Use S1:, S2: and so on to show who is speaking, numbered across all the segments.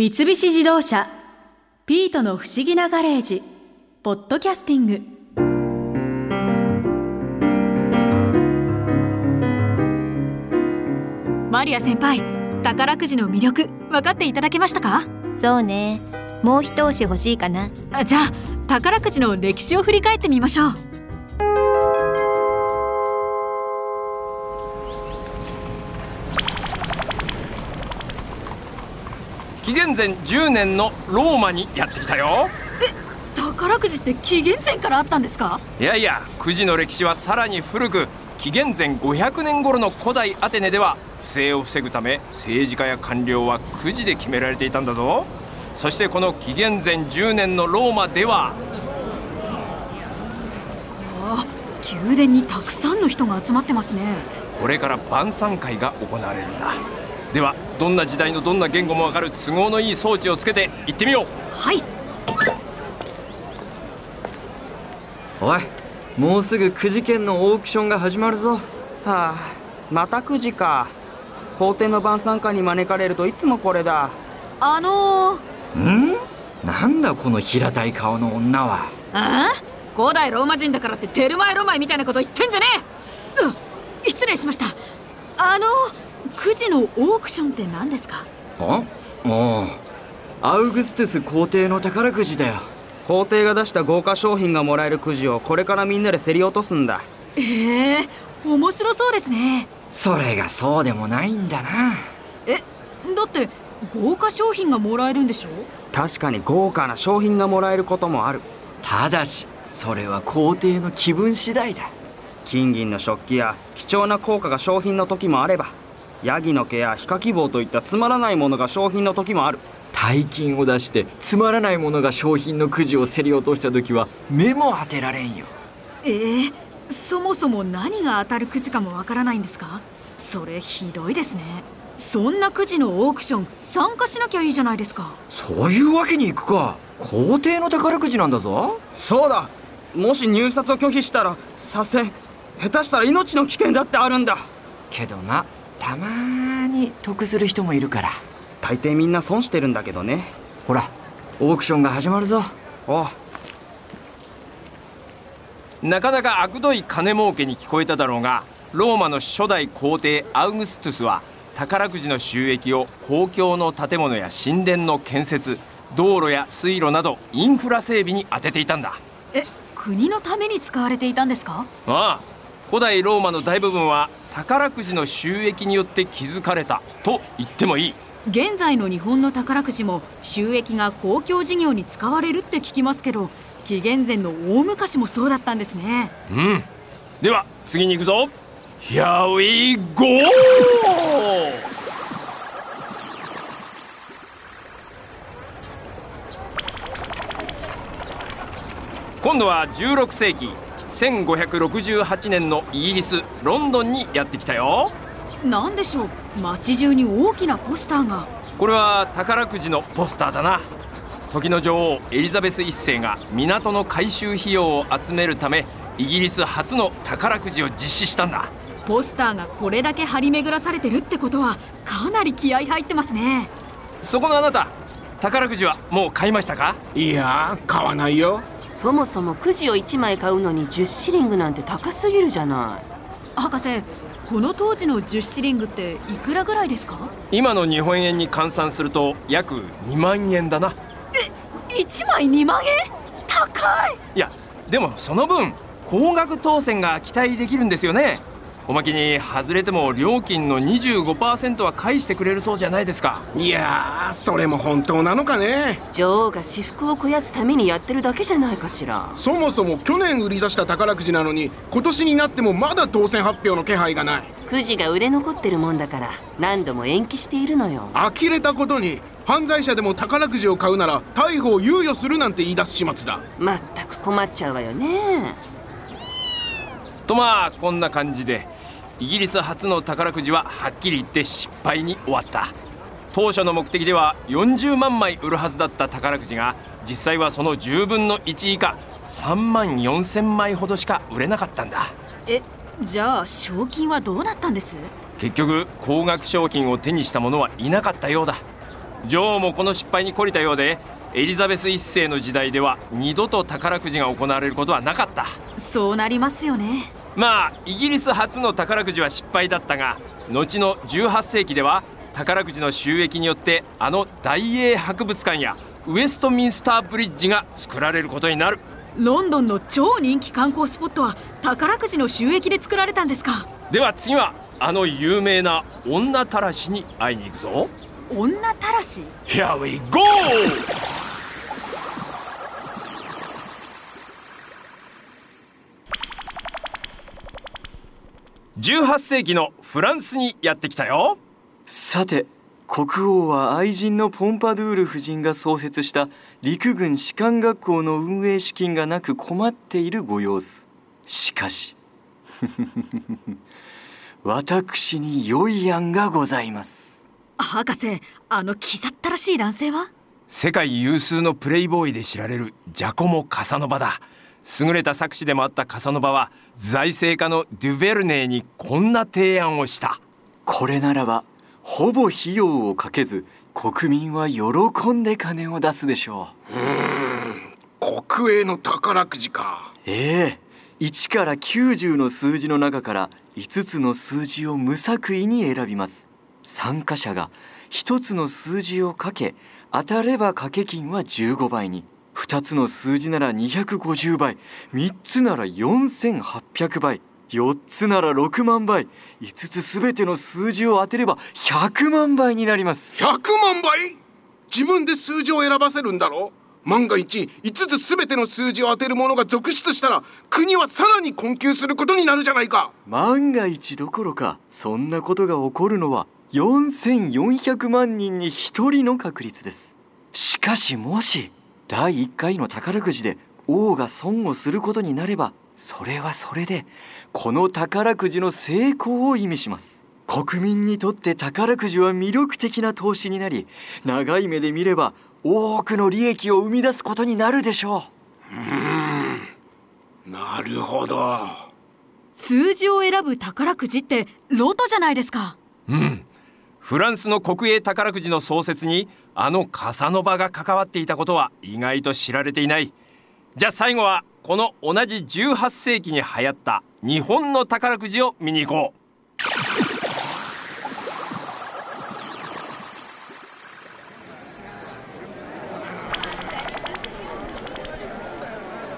S1: 三菱自動車「ピートの不思議なガレージ」「ポッドキャスティング」マリア先輩宝くじの魅力分かっていただけましたか？
S2: そうね。もう一押し欲しいかな。
S1: あじゃあ宝くじの歴史を振り返ってみましょう
S3: 紀元前10年のローマにやってきたよ。
S1: 宝くじって紀元前からあったんですか？
S3: いやいやくじの歴史はさらに古く紀元前500年頃の古代アテネでは不正を防ぐため政治家や官僚はくじで決められていたんだぞ。そしてこの紀元前10年のローマでは
S1: あ宮殿にたくさんの人が集まってますね。
S3: これから晩餐会が行われるんだ。ではどんな時代のどんな言語もわかる都合のいい装置をつけて行ってみよう。
S1: はい。
S4: おいもうすぐくじ券のオークションが始まるぞ。
S5: はあまたくじか。皇帝の晩餐会に招かれるといつもこれだ。
S1: あのー、
S4: ん？なんだこの平たい顔の女は。
S1: ああ？古代ローマ人だからってテルマエロマエみたいなこと言ってんじゃねえ。うん失礼しました。あのくじのオークションって何ですか？
S4: あ？もうアウグストゥス皇帝の宝くじだよ。
S5: 皇帝が出した豪華商品がもらえるくじをこれからみんなで競り落とすんだ。
S1: ええ面白そうですね。
S4: それがそうでもないんだな。
S1: えだって豪華商品がもらえるんでしょ？
S5: 確かに豪華な商品がもらえることもある。
S4: ただしそれは皇帝の気分次第だ。
S5: 金銀の食器や貴重な硬貨が商品の時もあればヤギの毛やヒカキ棒といったつまらないものが商品の時もある。
S4: 大金を出してつまらないものが商品のくじを競り落とした時は目も当てられんよ。
S1: ええそもそも何が当たるくじかもわからないんですか？それひどいですね。そんなくじのオークション参加しなきゃいいじゃないですか。
S4: そういうわけにいくか。皇帝の宝くじなんだぞ。
S5: そうだ。もし入札を拒否したら左遷。下手したら命の危険だってあるんだ。
S4: けどなたまーに得する人もいるから。
S5: 大抵みんな損してるんだけどね。
S4: ほらオークションが始まるぞ。
S5: おう。
S3: なかなか悪どい金儲けに聞こえただろうがローマの初代皇帝アウグストゥスは宝くじの収益を公共の建物や神殿の建設道路や水路などインフラ整備に充てていたんだ。
S1: え国のために使われていたんですか？
S3: ああ古代ローマの大部分は宝くじの収益によって築かれたと言ってもいい。
S1: 現在の日本の宝くじも収益が公共事業に使われるって聞きますけど紀元前の大昔もそうだったんですね。
S3: うん。では次に行くぞ。Here we go! 今度は16世紀1568年のイギリスロンドンにやってきたよ。
S1: 何でしょう？街中に大きなポスターが。
S3: これは宝くじのポスターだな。時の女王エリザベス1世が港の改修費用を集めるためイギリス初の宝くじを実施したんだ。
S1: ポスターがこれだけ張り巡らされてるってことはかなり気合入ってますね。
S3: そこのあなた宝くじはもう買いましたか？
S6: いやー買わないよ
S7: そもそもくじを1枚買うのに10シリングなんて高すぎるじゃない。
S1: 博士この当時の10シリングっていくらぐらいですか？
S3: 今の日本円に換算すると約2万円だな。
S1: 1枚2万円？高い！
S3: いやでもその分高額当選が期待できるんですよねおまけに外れても料金の25%は返してくれるそうじゃないですか。
S6: いやーそれも本当なのかね。
S7: 女王が私腹を肥やすためにやってるだけじゃないかしら。
S6: そもそも去年売り出した宝くじなのに今年になってもまだ当選発表の気配がない。
S7: くじが売れ残ってるもんだから何度も延期しているのよ。
S6: 呆れたことに犯罪者でも宝くじを買うなら逮捕を猶予するなんて言い出す始末だ。
S7: まったく困っちゃうわよね。
S3: とまあこんな感じでイギリス初の宝くじははっきり言って失敗に終わった。当初の目的では40万枚売るはずだった宝くじが実際はその10分の1以下3万4千枚ほどしか売れなかったんだ。
S1: えじゃあ賞金はどうなったんです？
S3: 結局高額賞金を手にした者はいなかったようだ。女王もこの失敗に懲りたようでエリザベス1世の時代では二度と宝くじが行われることはなかった。
S1: そうなりますよね
S3: まあイギリス初の宝くじは失敗だったが後の18世紀では宝くじの収益によってあの大英博物館やウェストミンスターブリッジが作られることになる。
S1: ロンドンの超人気観光スポットは宝くじの収益で作られたんですか？
S3: では次はあの有名な女たらしに会いに行くぞ。
S1: 女たらし
S3: ？Here we go! 18世紀のフランスにやってきたよ。
S4: さて国王は愛人のポンパドゥール夫人が創設した陸軍士官学校の運営資金がなく困っているご様子。しかし 私に良い案がございます。
S1: 博士あのキザったらしい男性は？
S3: 世界有数のプレイボーイで知られるジャコモ・カサノバだ優れた作詞でもあったカサノバは財政家のデュベルネーにこんな提案をした。
S4: これならばほぼ費用をかけず国民は喜んで金を出すでしょ
S6: う。国営の宝くじか。
S4: ええ1から90の数字の中から5つの数字を無作為に選びます。参加者が1つの数字をかけ当たれば掛け金は15倍に2つの数字なら250倍3つなら4800倍4つなら6万倍5つすべての数字を当てれば100万倍になります。
S6: 100万倍？自分で数字を選ばせるんだろ？万が一5つすべての数字を当てる者が続出したら国はさらに困窮することになるじゃないか。
S4: 万が一どころかそんなことが起こるのは4400万人に1人の確率です。しかしもし第1回の宝くじで王が損をすることになればそれはそれでこの宝くじの成功を意味します。国民にとって宝くじは魅力的な投資になり長い目で見れば多くの利益を生み出すことになるでしょ
S6: う。うん。なるほど。
S1: 数字を選ぶ宝くじってロトじゃないですか。
S3: うん。フランスの国営宝くじの創設にあのカサノバが関わっていたことは意外と知られていない。じゃあ最後はこの同じ18世紀に流行った日本の宝くじを見に行こう。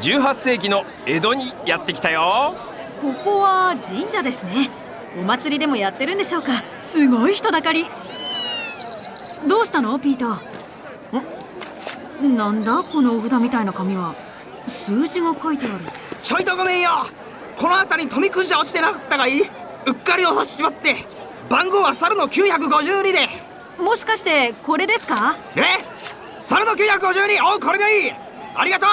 S3: 18世紀の江戸にやってきたよ。
S1: ここは神社ですね。お祭りでもやってるんでしょうか。すごい人だかり。どうしたのピーター？んなんだこのお札みたいな紙は？数字が書いてある。
S5: ちょいとごめんよ。この辺りに富くじは落ちてなかったがいい。うっかり落としちまって番号は猿の952で。
S1: もしかしてこれですか？
S5: え？猿の952おうこれがいい。ありがと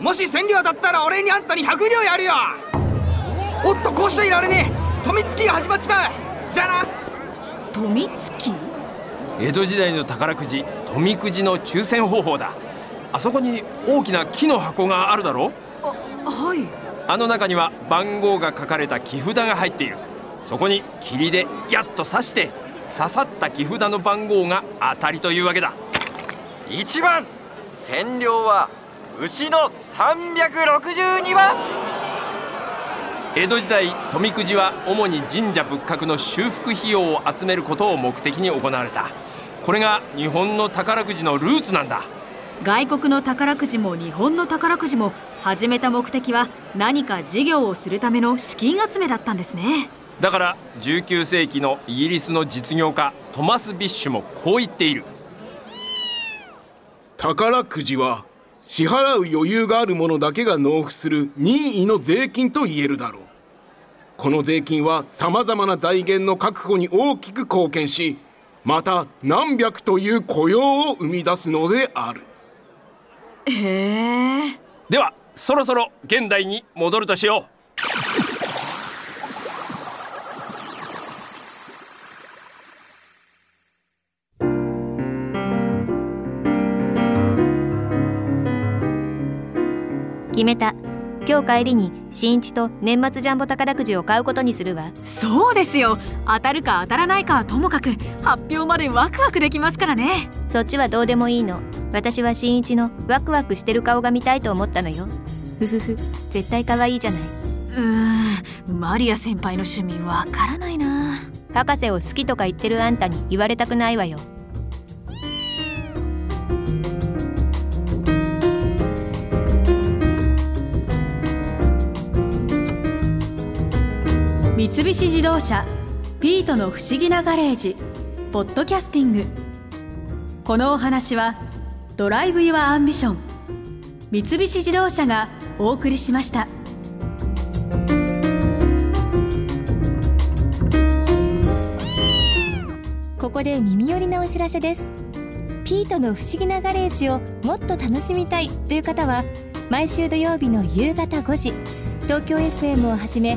S5: う。もし1000両だったら俺にあんたに100両やるよ。おっとこうしちゃいられねえ。富月が始まっちまう。じゃあな。
S1: 富月
S3: 江戸時代の宝くじ富くじの抽選方法だ。あそこに大きな木の箱があるだろ
S1: あはい。
S3: あの中には番号が書かれた木札が入っている。そこに霧でやっと刺して刺さった木札の番号が当たりというわけだ。
S8: 1番千両は牛の362番
S3: 江戸時代富くじは主に神社仏閣の修復費用を集めることを目的に行われた。これが日本の宝くじのルーツなんだ。
S1: 外国の宝くじも日本の宝くじも始めた目的は何か事業をするための資金集めだったんですね。
S3: だから19世紀のイギリスの実業家トマス・ビッシュもこう言っている。
S6: 宝くじは支払う余裕がある者だけが納付する任意の税金と言えるだろう。この税金はさまざまな財源の確保に大きく貢献しまた何百という雇用を生み出すのである。
S1: へえ。
S3: ではそろそろ現代に戻るとしよう
S2: 決めた。今日帰りに新一と年末ジャンボ宝くじを買うことにするわ。
S1: そうですよ。当たるか当たらないかはともかく発表までワクワクできますからね。
S2: そっちはどうでもいいの。私は新一のワクワクしてる顔が見たいと思ったのよ。ふふふ。絶対可愛いじゃない。う
S1: ーん。マリア先輩の趣味わからないな。
S2: 博士を好きとか言ってるあんたに言われたくないわよ
S1: 三菱自動車ピートの不思議なガレージポッドキャスティングこのお話は Drive your Ambition 三菱自動車がお送りしました。
S9: ここで耳寄りなお知らせですピートの不思議なガレージをもっと楽しみたいという方は毎週土曜日の夕方5時東京 FM をはじめ